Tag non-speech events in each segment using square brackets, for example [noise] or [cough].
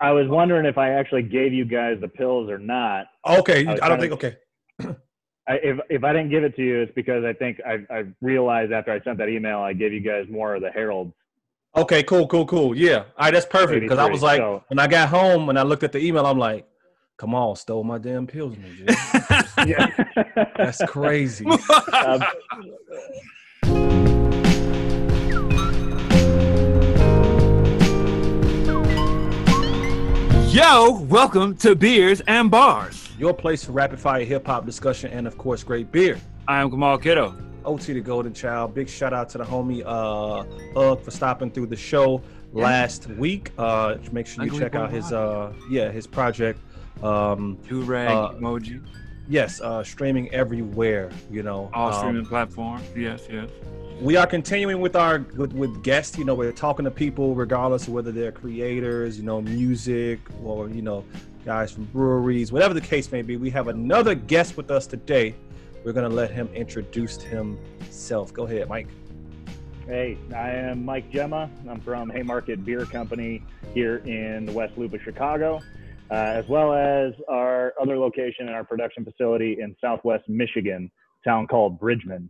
I was wondering if I actually gave you guys the pills or not. Okay, I I don't think. Okay, I, if if I didn't give it to you, it's because I think I, I realized after I sent that email, I gave you guys more of the Herald. okay, cool, cool, cool. Yeah, all right, that's perfect. Because I was like, so- when I got home and I looked at the email, I'm like, come on, stole my damn pills, man. [laughs] Yeah. That's crazy. [laughs] Um, Yo, welcome to Beers and Bars. Your place for rapid fire hip hop discussion and of course great beer. I am Kamal Kiddo. OT the Golden Child. Big shout out to the homie uh Ugg for stopping through the show last week. Uh make sure you check out his uh yeah, his project. Um Do rag Uh, emoji. Yes, uh streaming everywhere, you know. All Um, streaming platforms. Yes, yes. we are continuing with our with, with guests you know we're talking to people regardless of whether they're creators you know music or you know guys from breweries whatever the case may be we have another guest with us today we're going to let him introduce himself go ahead mike hey, I am Mike Gemma. I'm from Haymarket Beer Company here in the West Loop of Chicago, uh, as well as our other location in our production facility in Southwest Michigan, town called Bridgman,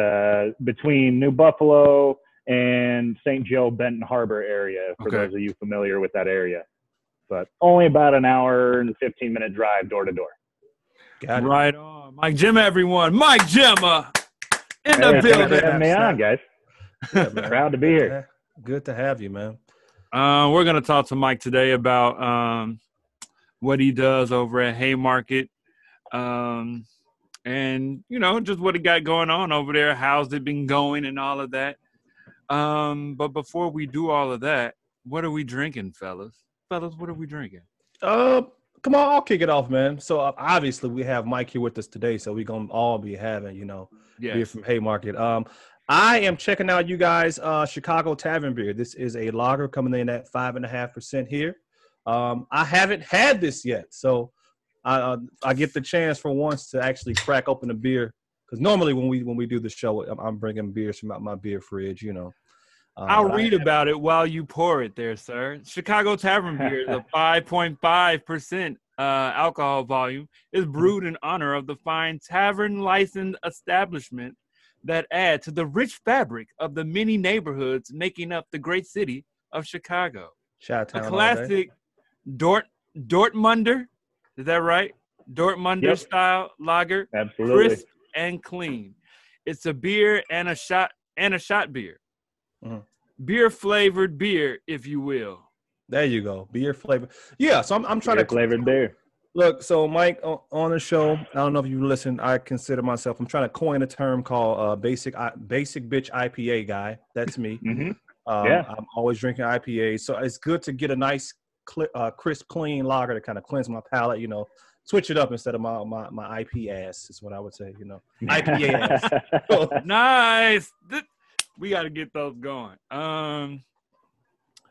uh, between New Buffalo and St. Joe Benton Harbor area. For Okay. those of you familiar with that area, but only about an hour and 15 minute drive door to door. Got it. Right on. Mike Jim, everyone. Mike Gemma in the thanks for building. having me on, guys. Yeah. Proud to be here. good to have you man Uh, we're going to talk to Mike today about um, what he does over at Haymarket. Um, and, you know, just what he got going on over there. How's it been going and all of that. Um, but before we do all of that, what are we drinking, fellas? Fellas, what are we drinking? uh come on i'll kick it off man so uh, obviously we have mike here with us today so we're going to all be having you know beer from Haymarket. Um, I am checking out you guys uh, Chicago Tavern beer. This is a lager coming in at five and a half percent here. Um, I haven't had this yet, so I uh, I get the chance for once to actually crack open a beer because normally when we when we do the show, I'm, I'm bringing beers from out my beer fridge, you know. Um, I'll read about it while you pour it there, sir. Chicago Tavern Beer, the [laughs] 5.5% uh, alcohol volume, is brewed in honor of the fine tavern licensed establishment that add to the rich fabric of the many neighborhoods making up the great city of Chicago. Chi-Town A classic Dort Dortmunder, is that right? Dortmunder Yep. style lager, Absolutely. crisp and clean. It's a beer and a shot and a shot beer. Mhm. Beer flavored beer, if you will. There you go, beer flavor. Yeah, so I'm I'm trying Beer to flavored beer. Look, so Mike, on, on the show, I don't know if you listen. I consider myself. I'm trying to coin a term called uh, basic basic bitch IPA guy. That's me. hmm Um, Yeah. I'm always drinking IPA, so it's good to get a nice, cli uh, crisp, clean lager to kind of cleanse my palate. You know, switch it up instead of my my, my IP ass is what I would say. You know, IPA ass. [laughs] Nice. We got to get those going. Um,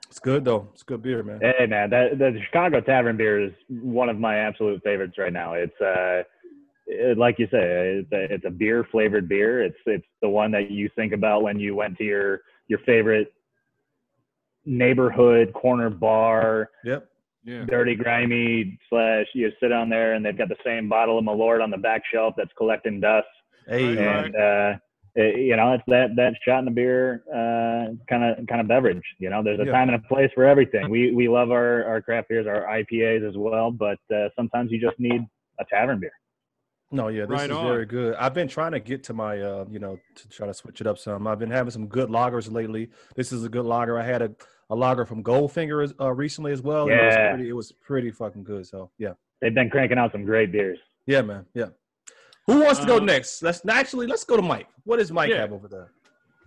it's good though. It's good beer, man. hey man, that the Chicago Tavern beer is one of my absolute favorites right now. It's uh, it, like you say, it's a, it's a beer flavored beer. It's it's the one that you think about when you went to your your favorite neighborhood corner bar, Yep. yeah. dirty, grimy slash. You sit on there and they've got the same bottle of Malort on the back shelf that's collecting dust. Hey, Right. and uh, it, you know it's that that shot in the beer kind of kind of beverage. You know, there's a Yeah. time and a place for everything. We we love our our craft beers, our IPAs as well, but uh, sometimes you just need a tavern beer. No, yeah, this Right is on. very good. I've been trying to get to my, uh, you know, to try to switch it up some. I've been having some good lagers lately. This is a good lager. I had a, a lager from Goldfinger uh, recently as well. and It was, Yeah. pretty, it was pretty fucking good. So yeah, They've been cranking out some great beers. yeah, man, yeah. Who wants to go Uh, next? Let's actually let's go to Mike. What does Mike Yeah. have over there?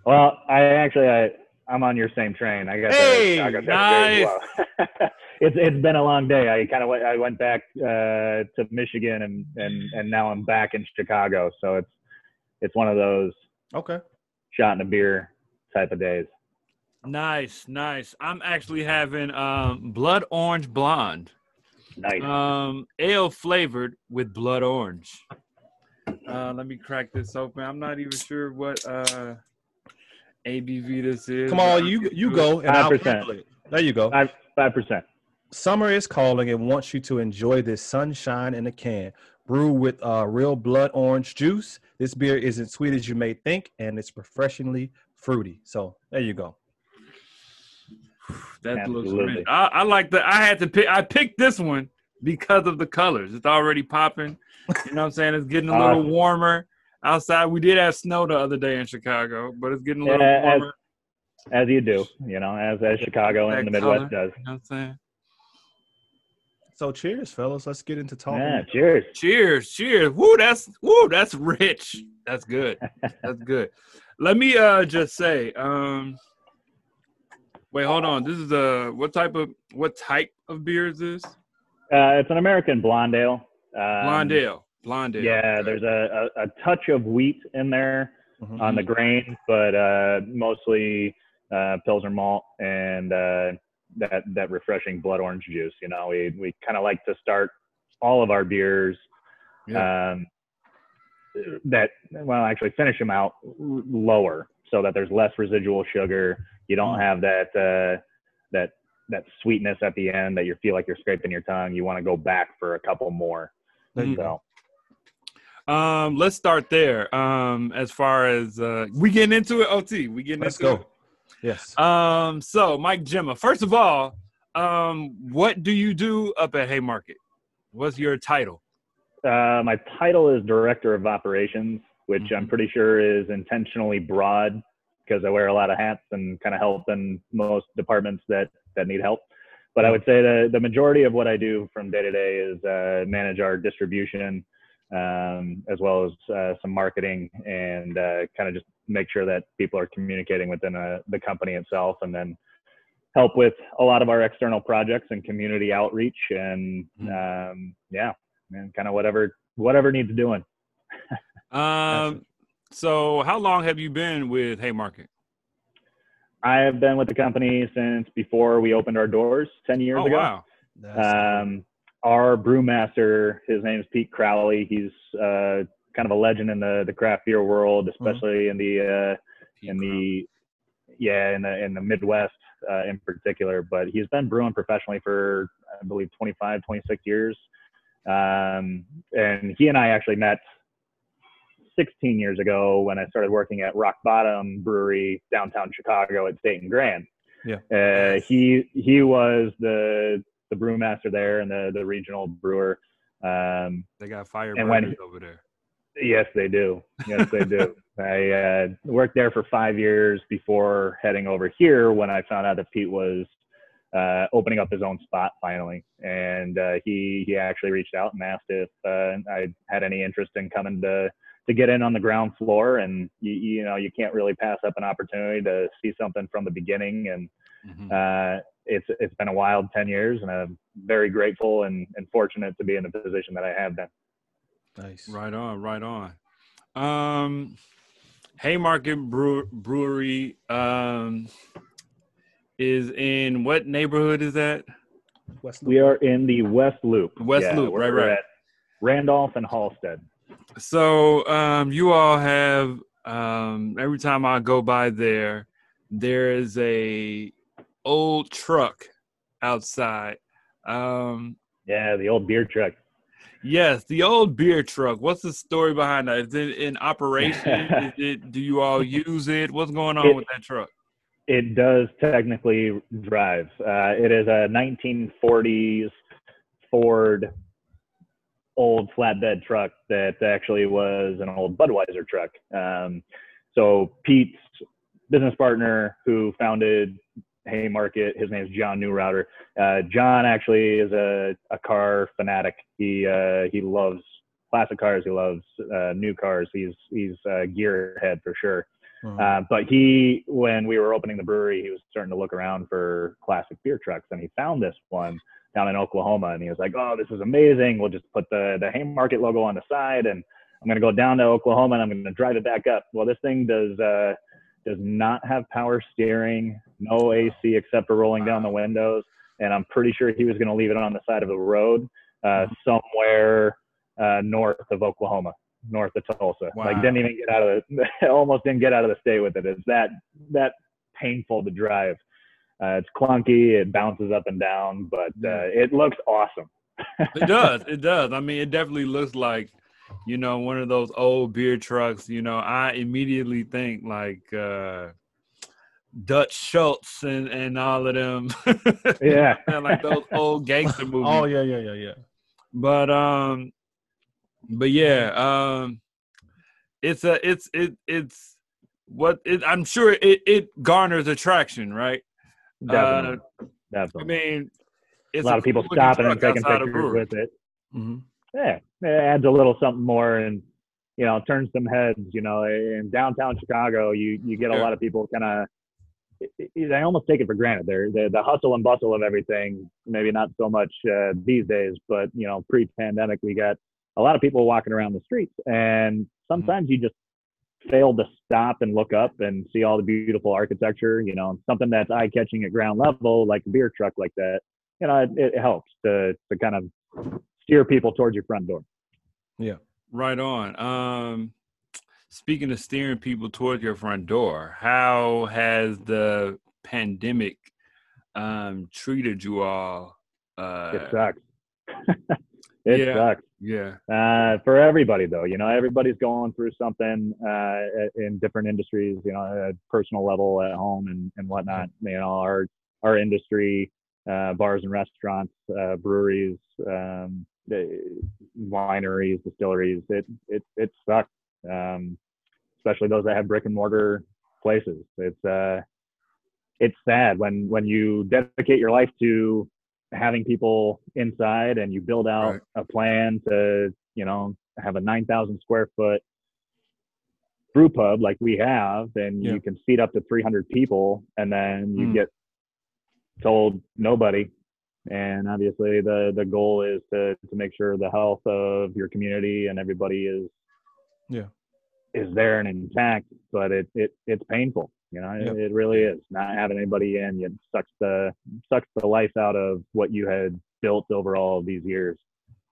Well, I actually I I'm on your same train. I got the Hey, Chicago Tavern beer as well. [laughs] it's it's been a long day. I kind of went I went back uh, to Michigan and and and now I'm back in Chicago. So it's it's one of those Okay. shot in a beer type of days. Nice, nice. I'm actually having um, blood orange blonde, Nice. um, ale flavored with blood orange. Uh, let me crack this open. I'm not even sure what uh, ABV this is. Come on, you you go and I'll 5%. handle it. There you go. Five five percent. Summer is calling and wants you to enjoy this sunshine in a can. Brewed with uh, real blood orange juice. This beer isn't sweet as you may think, and it's refreshingly fruity. So there you go. [sighs] That looks Absolutely. rich. I, I like that. I had to pick. I picked this one because of the colors. It's already popping. You know what I'm saying? It's getting a little Awesome. warmer outside. We did have snow the other day in Chicago, but it's getting a little Yeah, as- warmer. As you do, you know, as as Chicago and the Midwest color. does. You know what I'm saying? So cheers, fellas. Let's get into talking. Yeah, cheers. Cheers, cheers. Woo, that's woo, that's rich. That's good. That's [laughs] good. Let me uh just say, um wait, hold on. This is a what type of what type of beer is this? Uh, it's an American blonde ale. Um, Blondale. Blondale. Yeah, Okay. there's a, a, a touch of wheat in there Mhm. on the grain, but uh, mostly uh, Pilsner malt and uh, that that refreshing blood orange juice. You know, we we kind of like to start all of our beers um, that well actually finish them out lower so that there's less residual sugar. You don't have that uh, that that sweetness at the end that you feel like you're scraping your tongue. You want to go back for a couple more. Go. So Um, let's start there. Um, as far as uh, we getting into it, OT, we getting Let's into go. Yes. Um, so Mike Gemma, first of all, um, what do you do up at Haymarket? What's your title? Uh, my title is director of operations, which I'm Mhm. pretty sure is intentionally broad because I wear a lot of hats and kind of help in most departments that that need help. But I would say the the majority of what I do from day to day is uh, manage our distribution, um, as well as uh, some marketing, and uh, kind of just make sure that people are communicating within uh, the company itself, and then help with a lot of our external projects and community outreach, and um, yeah, and kind of whatever whatever needs doing. [laughs] Um, so how long have you been with Haymarket? I have been with the company since before we opened our doors 10 years Oh ago. wow. That's- Um, our brewmaster, his name is Pete Crowley. He's uh, kind of a legend in the, the craft beer world, especially in the uh, in the yeah in the in the Midwest uh, in particular. But he's been brewing professionally for I believe 25, 26 years. Um, and he and I actually met 16 years ago when I started working at Rock Bottom Brewery downtown Chicago at State and Grand. Yeah. Uh, he he was the the brewmaster there and the the regional brewer. Um, They got fire And when- over there. Yes, they do. Yes, they do. [laughs] I uh, worked there for five years before heading over here when I found out that Pete was uh, opening up his own spot finally. And uh, he he actually reached out and asked if uh, I had any interest in coming to to get in on the ground floor. And you, you know you can't really pass up an opportunity to see something from the beginning. And Mhm. It's it's been a wild ten years, and I'm very grateful and, and fortunate to be in the position that I have been. nice. Right on, right on. Um, Haymarket Brew- Brewery um, is in what neighborhood is that? West loop. We are in the West Loop. West Loop, we're right, right. at Randolph and Halsted. So um, you all have um, every time I go by there, there is a old truck outside. Um, Yeah, the old beer truck. yes, the old beer truck. What's the story behind that? Is it in operation? [laughs] is it? Do you all use it? What's going on It- with that truck? It does technically drive. Uh, it is a 1940s Ford old flatbed truck that actually was an old Budweiser truck. Um, so Pete's business partner who founded Haymarket, his name is John Neurauter. Uh, John actually is a, a car fanatic. He uh, he loves classic cars. He loves uh, new cars. He's he's a gearhead for sure. Mhm. Uh, but he, when we were opening the brewery, he was starting to look around for classic beer trucks, and he found this one down in Oklahoma, and he was like, "Oh, this is amazing! We'll just put the the Haymarket logo on the side, and I'm going to go down to Oklahoma, and I'm going to drive it back up." Well, this thing does uh, does not have power steering, no AC except for rolling down the windows, and I'm pretty sure he was going to leave it on the side of the road uh, somewhere uh, north of Oklahoma north of Tulsa. Wow. Like didn't even get out of the [laughs] almost didn't get out of the state with it. It's that that painful to drive. Uh, it's clunky, it bounces up and down, but uh, it looks awesome. it does. [laughs] It does. I mean, it definitely looks like, you know, one of those old beer trucks. You know, I immediately think like uh, Dutch Schultz and, and all of them. [laughs] Yeah. [laughs] like those old gangster [laughs] movies. Oh yeah, yeah, yeah, yeah. But um, but yeah, um, it's a it's it it's what it, I'm sure it it garners attraction, right? Definitely. Uh, I mean, it's a lot of people cool-looking stopping and taking pictures with it. hmm Yeah, it adds a little something more and you know turns some heads. You know, in downtown Chicago, you you get a lot of people kind of. They almost take it for granted. They're, the the hustle and bustle of everything. Maybe not so much uh, these days, but you know, pre-pandemic, we got a lot of people walking around the streets, and sometimes you just fail to stop and look up and see all the beautiful architecture. You know, something that's eye-catching at ground level, like a beer truck like that. You know, it, it helps to to kind of steer people towards your front door. Yeah, right on. Um, speaking of steering people towards your front door, how has the pandemic um, treated you all? Uh, It sucks. [laughs] it yeah. sucks. yeah. Uh, for everybody though, you know, everybody's going through something uh, in different industries. You know, at personal level, at home, and and whatnot. You know, our our industry, uh, bars and restaurants, uh, breweries, um, the wineries, distilleries. It it it sucks. Um, especially those that have brick and mortar places. It's uh, it's sad when when you dedicate your life to having people inside and you build out Right. a plan to you know have a 9000 square foot brew pub like we have and Yeah. you can seat up to 300 people and then you Hmm. get told nobody and obviously the the goal is to to make sure the health of your community and everybody is Yeah. is there and intact but it it it's painful you know Yep. it, it really is not having anybody in it sucks the sucks the life out of what you had built over all of these years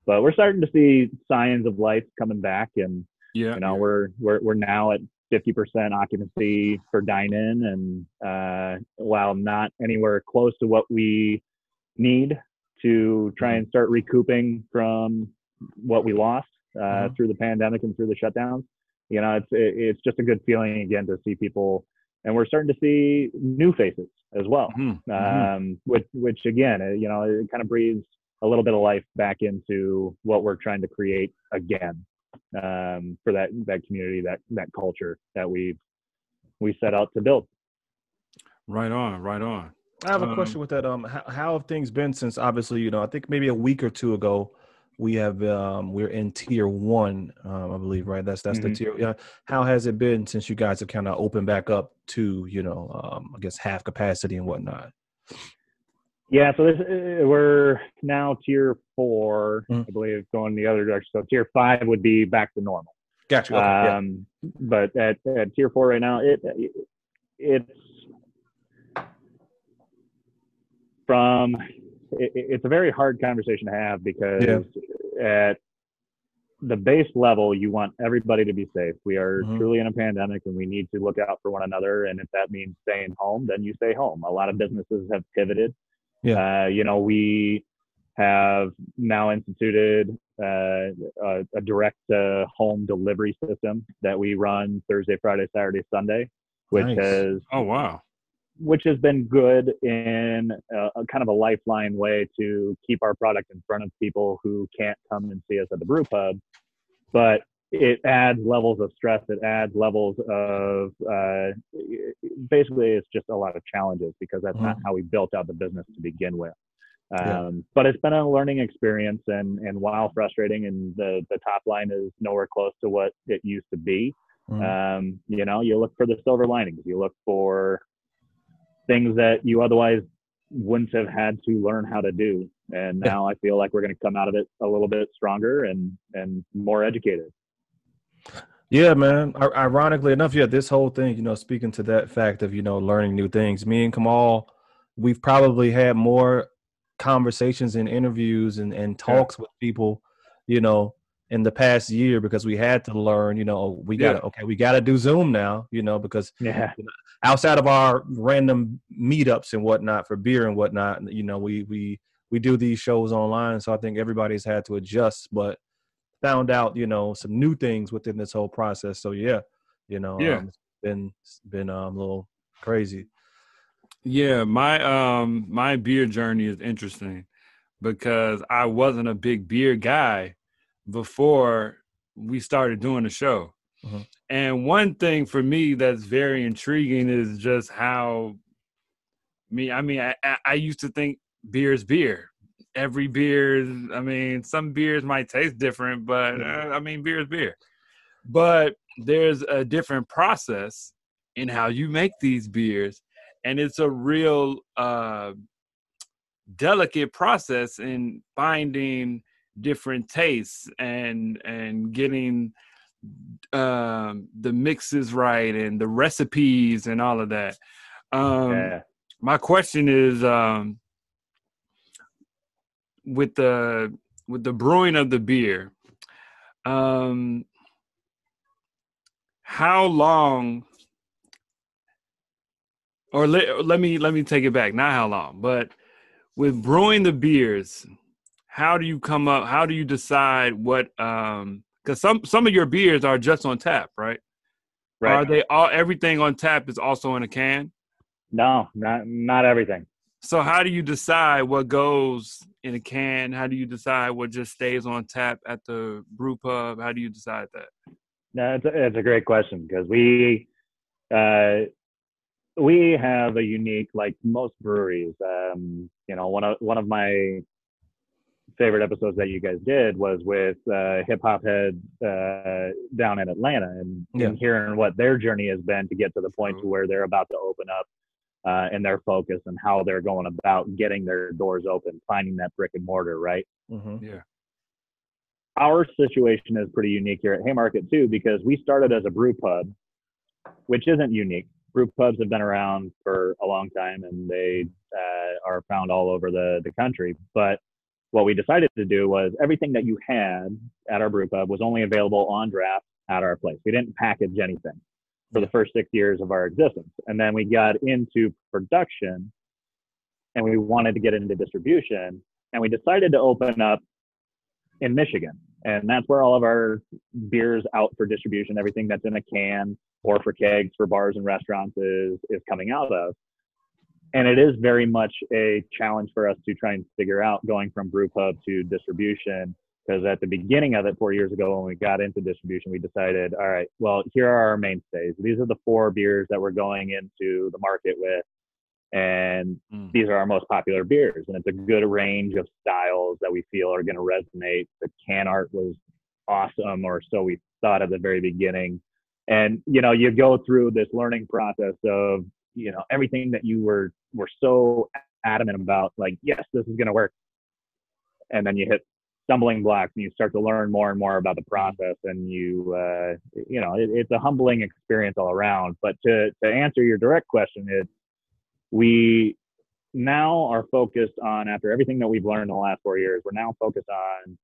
but we're starting to see signs of life coming back and Yeah. you know we're we're we're now at 50% occupancy for dine in and uh while not anywhere close to what we need to try and start recouping from what we lost uh Mhm. through the pandemic and through the shutdowns you know it's it, it's just a good feeling again to see people and we're starting to see new faces as well Mhm, mhm. um, which which again, uh, you know, it kind of breathes a little bit of life back into what we're trying to create again um, for that that community, that that culture that we we set out to build. Right on. Right on. I have a Um, question with that. Um, how, how have things been since obviously you know I think maybe a week or two ago we have um we're in tier one um, I believe right that's that's the Mhm. tier yeah how has it been since you guys have kind of opened back up to you know um I guess half capacity and whatnot Yeah, so this uh, we're now tier four, Mhm. I believe, going the other direction. So tier five would be back to normal. gotcha okay, yeah. um, but at, at tier four right now, it it's from it, it's a very hard conversation to have because at the base level, you want everybody to be safe. We are Mhm. truly in a pandemic, and we need to look out for one another. And if that means staying home, then you stay home. A lot of businesses have pivoted. Uh, you know, we have now instituted uh, a, a direct uh, home delivery system that we run Thursday, Friday, Saturday, Sunday, which Nice. has Oh wow. Which has been good in a, a kind of a lifeline way to keep our product in front of people who can't come and see us at the brew pub. But it adds levels of stress. It adds levels of uh, basically it's just a lot of challenges because that's not how we built out the business to begin with. Um, Yeah. But it's been a learning experience, and and while frustrating, and the the top line is nowhere close to what it used to be Mhm. um, you know you look for the silver linings you look for things that you otherwise wouldn't have had to learn how to do and Yeah. now i feel like we're going to come out of it a little bit stronger and and more educated Yeah, man. I- ironically enough, yeah, this whole thing, you know, speaking to that fact of, you know, learning new things, me and Kamal, we've probably had more conversations and interviews and, and talks with people, you know, in the past year because we had to learn, you know, we got Yeah. okay, we got to do Zoom now, you know, because Yeah. outside of our random meetups and whatnot for beer and whatnot, you know, we, we, we do these shows online. So I think everybody's had to adjust, but found out, you know, some new things within this whole process. So yeah, you know, Yeah. um, it's been, it's been um, a little crazy. Yeah, my um my beer journey is interesting because I wasn't a big beer guy before we started doing the show. Mhm. And one thing for me that's very intriguing is just how me I mean I, I- used to think beer is beer. Every beer is I mean some beers might taste different but uh, I mean beer is beer. But there's a different process in how you make these beers and it's a real uh, delicate process in finding different tastes and and getting um, the mixes right and the recipes and all of that. Um, yeah. My question is um, with the with the brewing of the beer. Um, how long or let, let me let me take it back not how long but with brewing the beers how do you come up how do you decide what um because some some of your beers are just on tap right? Right. are they all everything on tap is also in a can No, not not everything. so how do you decide what goes in a can how do you decide what just stays on tap at the brew pub how do you decide that No, it's a, it's a great question because we uh, we have a unique, like most breweries. Um, you know, one of one of my favorite episodes that you guys did was with uh, Hip Hop Head uh, down in Atlanta, and, Yeah. and hearing what their journey has been to get to the point to where they're about to open up. Uh, and their focus and how they're going about getting their doors open, finding that brick and mortar, right? hmm yeah our situation is pretty unique here at Haymarket too, because we started as a brew pub, which isn't unique. Brew pubs have been around for a long time and they uh, are found all over the, the country. But what we decided to do was everything that you had at our brew pub was only available on draft at our place. We didn't package anything for the first six years of our existence. And then we got into production and we wanted to get into distribution and we decided to open up in Michigan. And that's where all of our beers out for distribution, everything that's in a can or for kegs for bars and restaurants is, is coming out of. And it is very much a challenge for us to try and figure out going from brew pub to distribution. Because at the beginning of it, four years ago, when we got into distribution, we decided, all right, well, here are our mainstays. These are the four beers that we're going into the market with. And Mm. these are our most popular beers and it's a good range of styles that we feel are going to resonate the can art was awesome or so we thought at the very beginning and you know you go through this learning process of you know everything that you were were so adamant about like yes this is going to work. And then you hit stumbling blocks and you start to learn more and more about the process and you uh, you know it, it's a humbling experience all around. But to to answer your direct question is we now are focused on after everything that we've learned in the last four years we're now focused on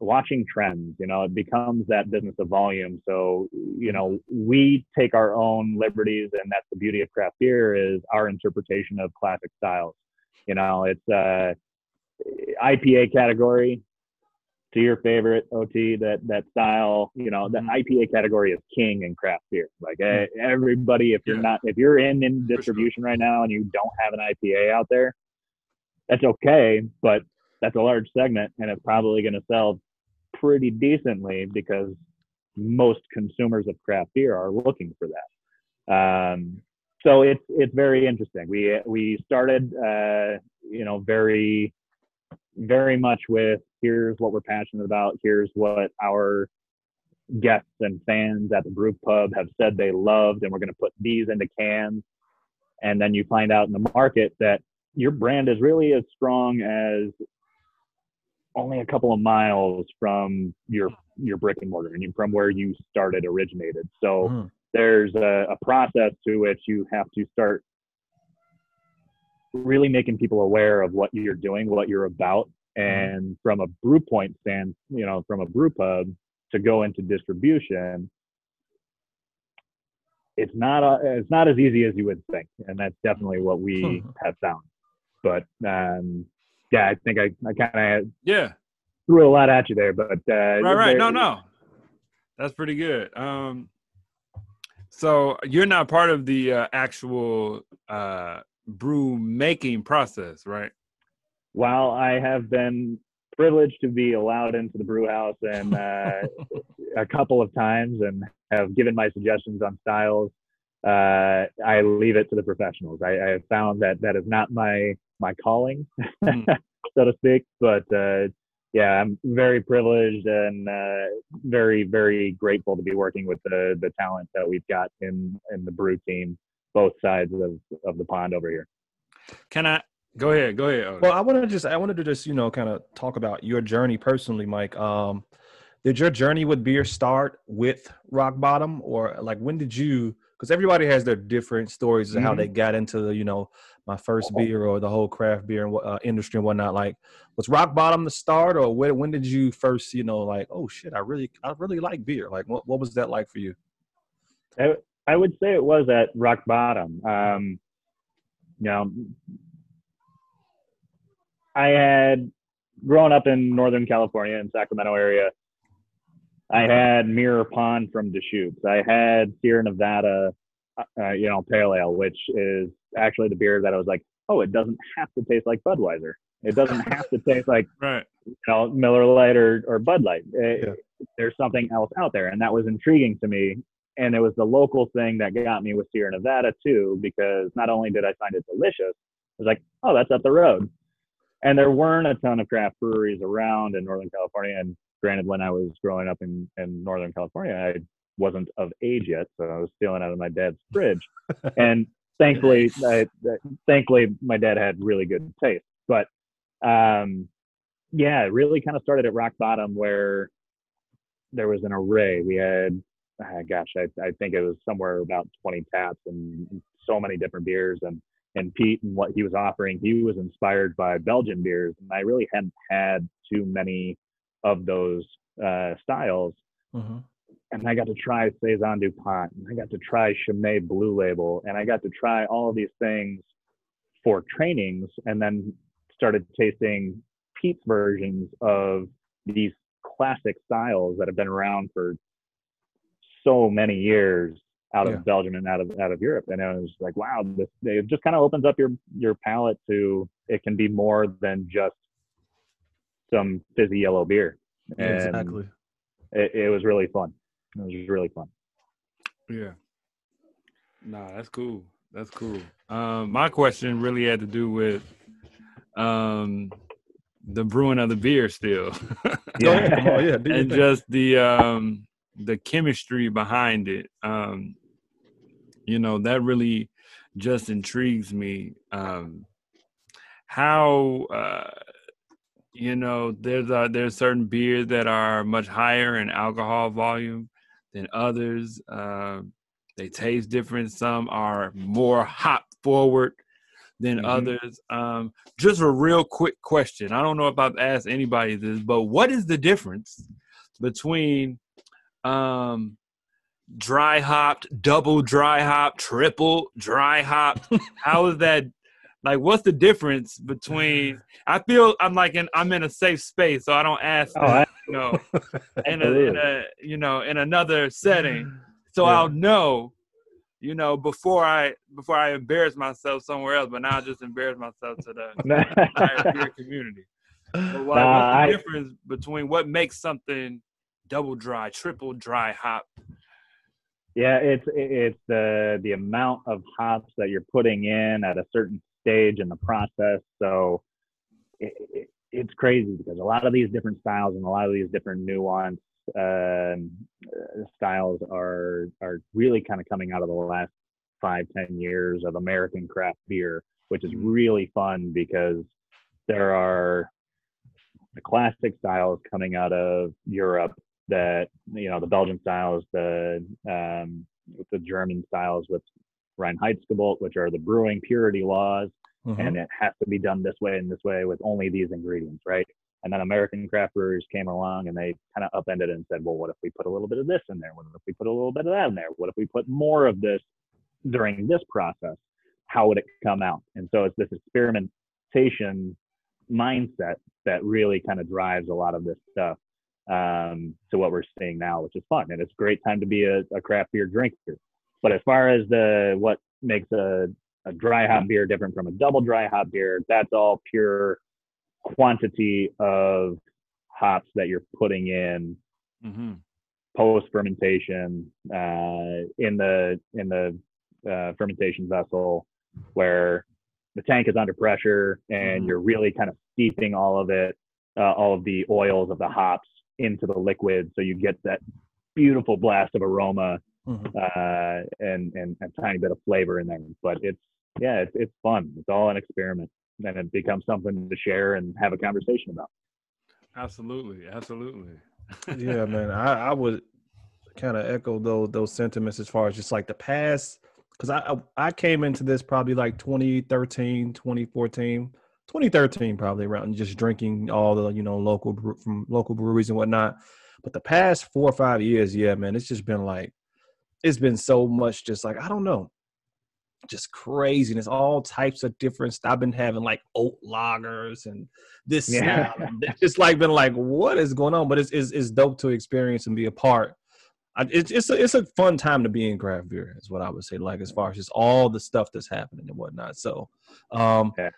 watching trends you know it becomes that business of volume. So you know we take our own liberties and that's the beauty of craft beer is our interpretation of classic styles. You know it's uh ipa category to your favorite ot that that style you know the Mhm. ipa category is king in craft beer. Like eh, everybody if you're Yeah. not if you're in in distribution right now and you don't have an ipa out there that's okay but that's a large segment and it's probably going to sell pretty decently because most consumers of craft beer are looking for that. Um, so it's it's very interesting. We we started uh, you know very very much with here's what we're passionate about. Here's what our guests and fans at the brew pub have said they loved and we're going to put these into cans. And then you find out in the market that your brand is really as strong as only a couple of miles from your your brick and mortar and from where you started originated. So Mhm. there's a, a process to which you have to start really making people aware of what you're doing what you're about. And from a brew point stand, you know, from a brew pub to go into distribution, it's not a, it's not as easy as you would think, and that's definitely what we have found. But um, yeah, I think I, I kind of Yeah. threw a lot at you there, but uh, Right, right. No, no. That's pretty good. Um so you're not part of the uh, actual uh brew making process, right? While I have been privileged to be allowed into the brew house and uh, [laughs] a couple of times and have given my suggestions on styles, uh, I leave it to the professionals. I, I have found that that is not my my calling, Mm. [laughs] so to speak. But uh, yeah, I'm very privileged and uh, very very grateful to be working with the the talent that we've got in in the brew team, both sides of of the pond over here. Can I go ahead? Go ahead. Otis. Well, I want to just I wanted to just you know kind of talk about your journey personally, Mike. Um, did your journey with beer start with Rock Bottom, or like when did you? Because everybody has their different stories of how they got into the you know my first beer or the whole craft beer and uh, industry and whatnot. Like, was Rock Bottom the start, or when when did you first you know like oh shit I really I really like beer? Like what what was that like for you? I, I would say it was at rock bottom. Um, you know, I had grown up in Northern California in Sacramento area. I had Mirror Pond from Deschutes. I had Sierra Nevada, uh, you know, Pale Ale, which is actually the beer that I was like, oh, it doesn't have to taste like Budweiser. It doesn't have to taste like [laughs] right. you know, Miller Lite or, or Bud Light. Eh, Yeah. There's something else out there. And that was intriguing to me. And it was the local thing that got me with Sierra Nevada too, because not only did I find it delicious, I was like, oh, that's up the road. And there weren't a ton of craft breweries around in Northern California. And granted, when I was growing up in, in Northern California, I wasn't of age yet. So I was stealing out of my dad's fridge. [laughs] and thankfully, I, thankfully, my dad had really good taste. But um, yeah, it really kind of started at rock bottom where there was an array. We had, ah, gosh, I, I think it was somewhere about 20 taps and so many different beers. And, and Pete and what he was offering, he was inspired by Belgian beers. And I really hadn't had too many of those uh, styles. Mm-hmm. And I got to try Saison DuPont, and I got to try Chimay Blue Label, and I got to try all of these things for trainings, and then started tasting Pete's versions of these classic styles that have been around for so many years out of Yeah. Belgium and out of out of Europe. And I was like, wow, this it just kind of opens up your your palate to it can be more than just some fizzy yellow beer. And exactly. it, it was really fun. It was really fun. Yeah. Nah, that's cool. That's cool. Um, my question really had to do with um, the brewing of the beer still, [laughs] Go ahead, come on, yeah, and just the um, the chemistry behind it. Um, you know, that really just intrigues me. Um, how uh, you know there's uh, there's certain beers that are much higher in alcohol volume than others. Um, they taste different. Some are more hop forward than Mhm. others. Um, just a real quick question. I don't know if I've asked anybody this, but what is the difference between um, dry hopped, double dry hop, triple dry hop? [laughs] How is that? Like, what's the difference between? Mm. I feel I'm like in I'm in a safe space, so I don't ask. Oh, I, you know, [laughs] in a, in a you know in another setting mm. so Yeah. i'll know you know before i before i embarrass myself somewhere else but now i just embarrass myself to the [laughs] entire community but why, Nah, what's the I- difference between what makes something double dry triple dry hop yeah, it's it's the the amount of hops that you're putting in at a certain stage in the process. So it, it, it's crazy because a lot of these different styles and a lot of these different nuanced um, uh, styles are are really kind of coming out of the last five ten years of American craft beer, which is really fun because there are the classic styles coming out of Europe that you know the Belgian styles, the um, the German styles with Reinheitsgebot, which are the brewing purity laws, Mhm. and it has to be done this way and this way with only these ingredients, right? And then American craft brewers came along and they kind of upended it and said, well, what if we put a little bit of this in there? What if we put a little bit of that in there? What if we put more of this during this process? How would it come out? And so it's this experimentation mindset that really kind of drives a lot of this stuff um, to what we're seeing now, which is fun. And it's a great time to be a, a craft beer drinker. But as far as the what makes a, a dry hop beer different from a double dry hop beer, that's all pure quantity of hops that you're putting in Mm-hmm. post fermentation uh, in the in the uh, fermentation vessel where the tank is under pressure and Mhm. you're really kind of steeping all of it uh, all of the oils of the hops into the liquid so you get that beautiful blast of aroma Mhm. uh, and, and a tiny bit of flavor in there but it's yeah it's, it's fun it's all an experiment and it becomes something to share and have a conversation about Absolutely, absolutely. [laughs] yeah, man. I, I would kind of echo those those sentiments as far as just like the past, because I, I I came into this probably like 2013, 2014, 2013 probably around just drinking all the you know local brew- from local breweries and whatnot. But the past four or five years, yeah, man, it's just been like it's been so much just like I don't know, just craziness, all types of different. st- I've been having like oat lagers and this Yeah. and It's just like been like, what is going on? But it's it's, it's dope to experience and be a part. I, it's it's a, it's a fun time to be in craft beer, is what I would say. Like as far as just all the stuff that's happening and whatnot. So, um, Yeah.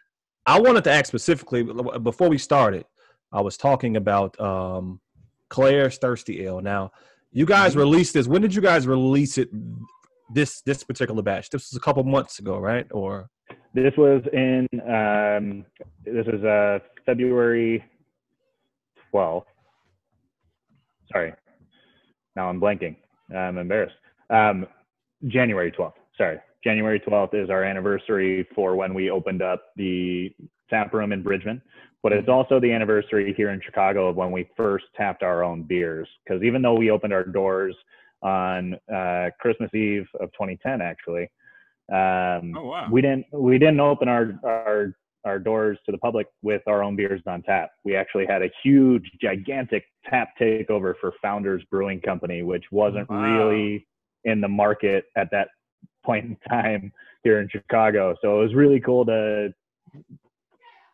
I wanted to ask specifically before we started. I was talking about um, Claire's Thirsty Ale. Now, you guys Mhm. released this. When did you guys release it? This this particular batch. This was a couple months ago, right? Or This was in um, this was uh, February 12th. Sorry, now I'm blanking. I'm embarrassed. Um, January 12th. Sorry, January 12th is our anniversary for when we opened up the tap room in Bridgman. But it's also the anniversary here in Chicago of when we first tapped our own beers. Because even though we opened our doors on uh, Christmas Eve of 2010, actually, um, Oh wow. we didn't we didn't open our our our doors to the public with our own beers on tap. We actually had a huge, gigantic tap takeover for Founders Brewing Company, which wasn't Wow. really in the market at that point in time here in Chicago. So it was really cool to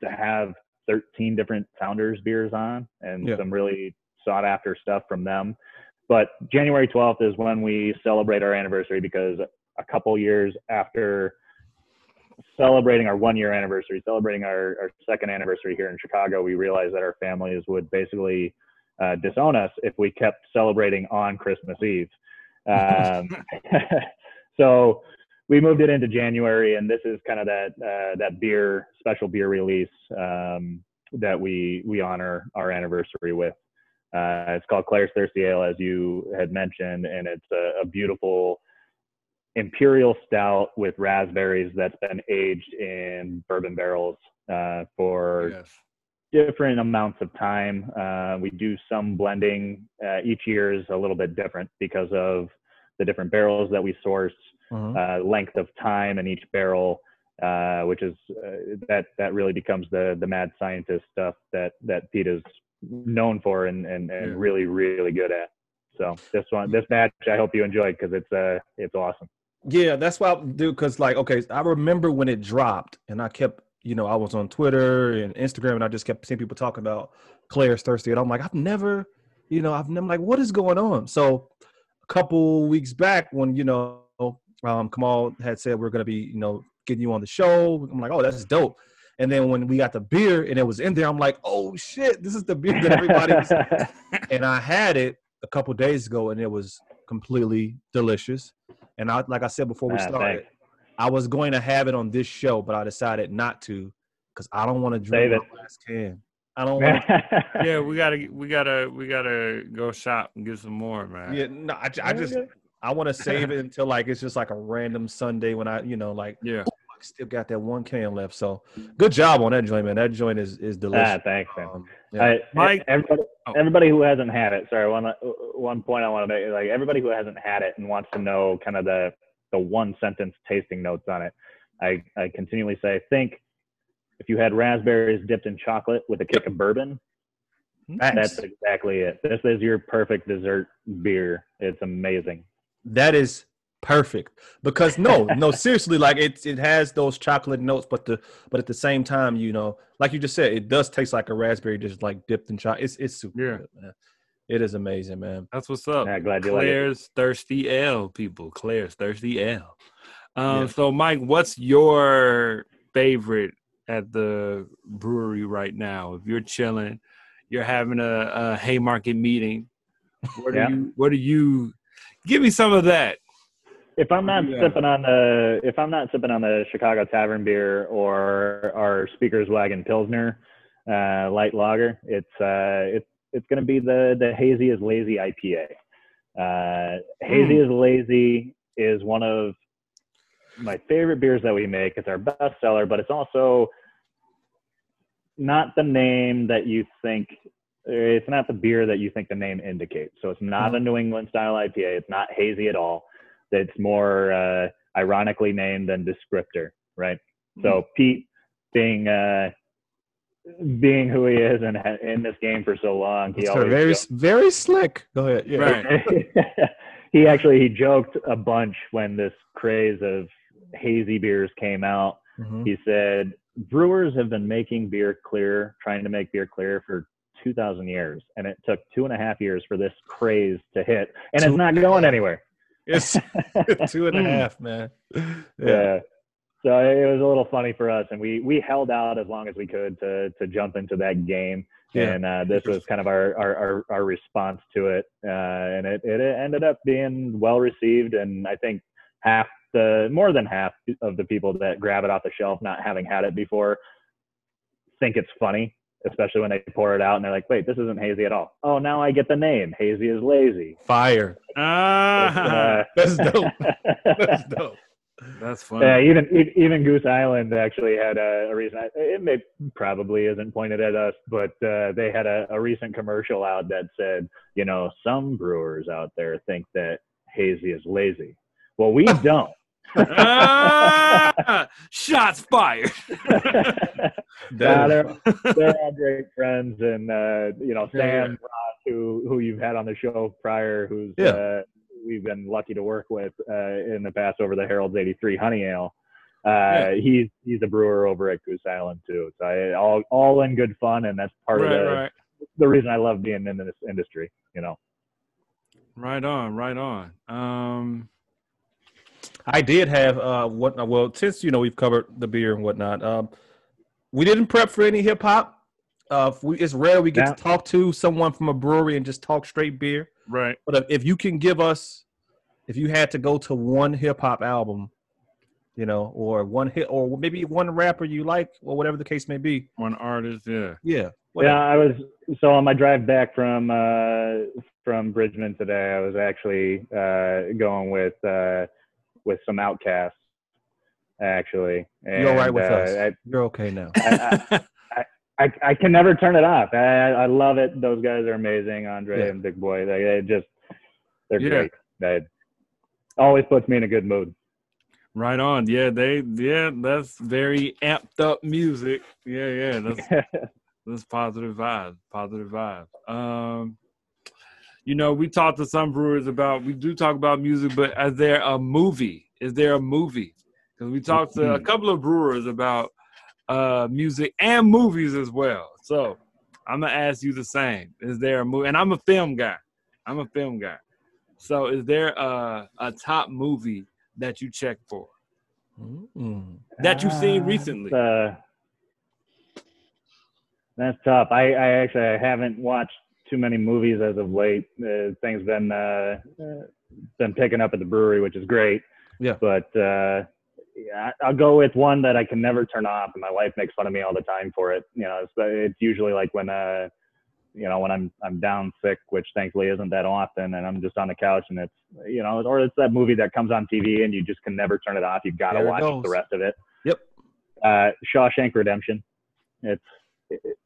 to have 13 different Founders beers on and Yeah. some really sought after stuff from them. But January 12th is when we celebrate our anniversary because a couple years after celebrating our one year anniversary, celebrating our, our second anniversary here in Chicago, we realized that our families would basically uh, disown us if we kept celebrating on Christmas Eve. [laughs] Um, [laughs] so we moved it into January, and this is kind of that uh, that beer special beer release um, that we we honor our anniversary with. Uh, it's called Claire's Thirsty Ale, as you had mentioned, and it's a, a beautiful imperial stout with raspberries that's been aged in bourbon barrels uh, for yes. different amounts of time. Uh, we do some blending. Uh, each year is a little bit different because of the different barrels that we source, Mhm. uh, length of time in each barrel, uh, which is uh, that that really becomes the the mad scientist stuff that that Pete is known for and and, and Yeah. really really good at. So this one, this match, I hope you enjoyed because it's uh it's awesome. Yeah, that's why I do because like okay, I remember when it dropped, and I kept you know I was on Twitter and Instagram, and I just kept seeing people talking about Claire's thirsty, and I'm like I've never, you know, I've never like what is going on. So a couple weeks back when you know um, Kamal had said we're gonna be you know getting you on the show, I'm like oh that's dope. And then when we got the beer and it was in there, I'm like oh shit, this is the beer that everybody. was [laughs] [laughs] and I had it a couple days ago, and it was completely delicious. And I, like I said before we Ah, started, thanks. I was going to have it on this show, but I decided not to because I don't want to drink Save my last can. I don't want. [laughs] Yeah, we gotta we gotta we gotta go shop and get some more, man. yeah, no, I, I just I want to [laughs] save it until like it's just like a random Sunday when I, you know, like Yeah. I still got that one can left. So good job on that joint, man. That joint is is ah, delicious. thanks, man. Um, yeah. I, Mike- everybody, Oh. everybody who hasn't had it. Sorry, one one point I want to make. Like everybody who hasn't had it and wants to know kind of the the one sentence tasting notes on it. I I continually say, think if you had raspberries dipped in chocolate with a kick of bourbon, That's exactly it. This is your perfect dessert beer. It's amazing. That is perfect because no, no, [laughs] seriously, like it it has those chocolate notes, but the but at the same time, you know, like you just said, it does taste like a raspberry, just like dipped in chocolate. It's it's super Yeah. good, man. It is amazing, man. That's what's up. Yeah, glad you like it. Claire's Thirsty Ale, people. Claire's Thirsty Ale. Um, Yeah. So, Mike, what's your favorite at the brewery right now? If you're chilling, you're having a, a Haymarket meeting. What Yeah. do you? What do you? Give me some of that. If I'm not Yeah. sipping on the if I'm not sipping on the Chicago Tavern beer or our Speaker's Wagon Pilsner uh, light lager, it's uh, it's it's going to be the the Hazy is Lazy IPA. Uh, Hazy is Lazy is one of my favorite beers that we make. It's our best seller, but it's also not the name that you think. It's not the beer that you think the name indicates. So it's not a New England style IPA. It's not hazy at all It's more uh, ironically named than descriptor, right? So Pete, being uh, being who he is and ha- in this game for so long, he It's always very joked- very slick. Go ahead. Yeah. Right. [laughs] [laughs] he actually he joked a bunch when this craze of hazy beers came out. Mhm. He said brewers have been making beer clear, trying to make beer clear for 2,000 years, and it took two and a half years for this craze to hit, and Two- it's not going anywhere. It's [laughs] two and a half, man. Yeah. yeah. So it was a little funny for us, and we we held out as long as we could to to jump into that game. Yeah. And uh, this was kind of our our, our, our response to it, uh, and it, it ended up being well received. And I think half the more than half of the people that grab it off the shelf, not having had it before, think it's funny, especially when they pour it out and they're like, "Wait, this isn't hazy at all." Oh, now I get the name. Hazy is lazy. Fire. Ah, Uh, [laughs] That's dope. That's dope. that's [laughs] funny. Yeah, even e- even Goose Island actually had a, a reason. I- It may probably isn't pointed at us, but uh, they had a, a recent commercial out that said, you know, some brewers out there think that hazy is lazy. Well, we [laughs] don't. Ah, [laughs] shots fired. [laughs] Nah, they're, they're all great friends, and uh, you know Sam Ross, who who you've had on the show prior, who's Yeah. uh, we've been lucky to work with uh, in the past over the Harold's '83 Honey Ale. Uh, Yeah. He's he's a brewer over at Goose Island too. So I, all all in good fun, and that's part of the right, the reason I love being in this industry. You know. right on, right on. Um, I did have uh what well since you know we've covered the beer and whatnot. Um, we didn't prep for any hip hop. Uh, we, it's rare we get Yeah. to talk to someone from a brewery and just talk straight beer. right. But if, if you can give us, if you had to go to one hip hop album, you know, or one hit, or maybe one rapper you like, or whatever the case may be, One artist, yeah. yeah, Yeah, I was so on my drive back from uh, from Bridgman today. I was actually uh, going with uh, with some Outcasts, actually. And, You're all right with uh, us. You're okay now. I, I, I, I can never turn it off. I, I love it. Those guys are amazing, Andre Yeah. and Big Boi. They, they just they're Yeah. great. They always puts me in a good mood. Right on. Yeah, they yeah, that's very amped up music. Yeah, yeah. That's [laughs] that's positive vibes. Positive vibes. Um you know, we talked to some brewers about we do talk about music, but is there a movie? Is there a movie? Because we talked to a Mhm. couple of brewers about uh music and movies as well. So I'm gonna ask you the same. Is there a movie? And I'm a film guy. I'm a film guy. So is there a a top movie that you check for? Mm. That you've seen recently. Uh, that's tough. I, I actually I haven't watched too many movies as of late. Uh, things been uh, been picking up at the brewery, which is great. Yeah. But uh, yeah, I'll go with one that I can never turn off, and my wife makes fun of me all the time for it. You know, it's, it's usually like when uh, you know, when I'm I'm down sick, which thankfully isn't that often, and I'm just on the couch, and it's you know, or it's that movie that comes on TV and you just can never turn it off. You've got to watch goes. the rest of it. Yep. Uh, Shawshank Redemption. It's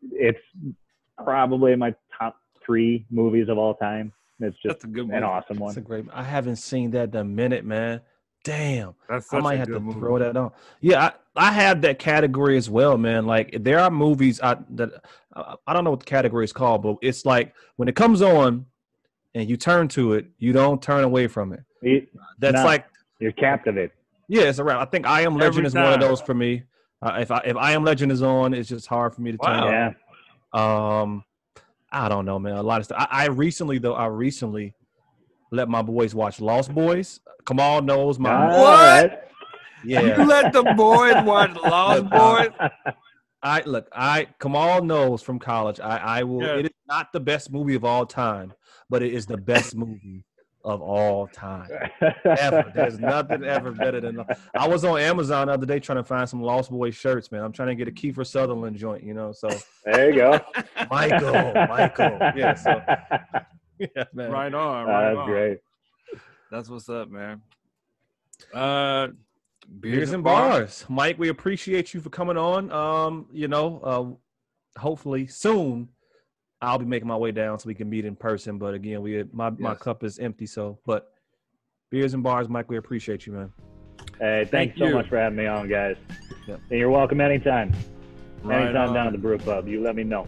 it's probably my top three movies of all time. It's just That's a good one. an awesome That's a one. great. I haven't seen that in a minute, man. damn, That's I might a have good to movie. throw that on. Yeah, I, I have that category as well, man. Like there are movies I that I, I don't know what the category is called, but it's like when it comes on and you turn to it, you don't turn away from it. You- That's No. like You're captivated. yeah, it's around. I think I Am Legend Every is one of those for me. Uh, if I if I Am Legend is on, it's just hard for me to turn. Wow. Yeah. Um, I don't know, man. A lot of stuff. I, I recently though, I recently let my boys watch Lost Boys. Kamal knows my All What? Yeah, You let the boys watch Lost Boys. I look. I Kamal knows from college. I I will. Yeah. It is not the best movie of all time, but it is the best [laughs] movie of all time. Ever. There's [laughs] nothing ever better than. I was on Amazon the other day trying to find some Lost Boys shirts, man. I'm trying to get a Kiefer Sutherland joint, you know. So There you go. [laughs] Michael, Michael, yeah. So [laughs] yeah, man. Right on. Right That's on. great. That's what's up, man. Uh, Beers and bars, Mike. We appreciate you for coming on. Um, you know, uh, hopefully soon I'll be making my way down so we can meet in person. But again, we my my Yes. cup is empty. So, but beers and bars, Mike. We appreciate you, man. Hey, Thank thanks so you. much for having me on, guys. Yep. And you're welcome anytime. Right anytime on. down at the brew pub. You let me know.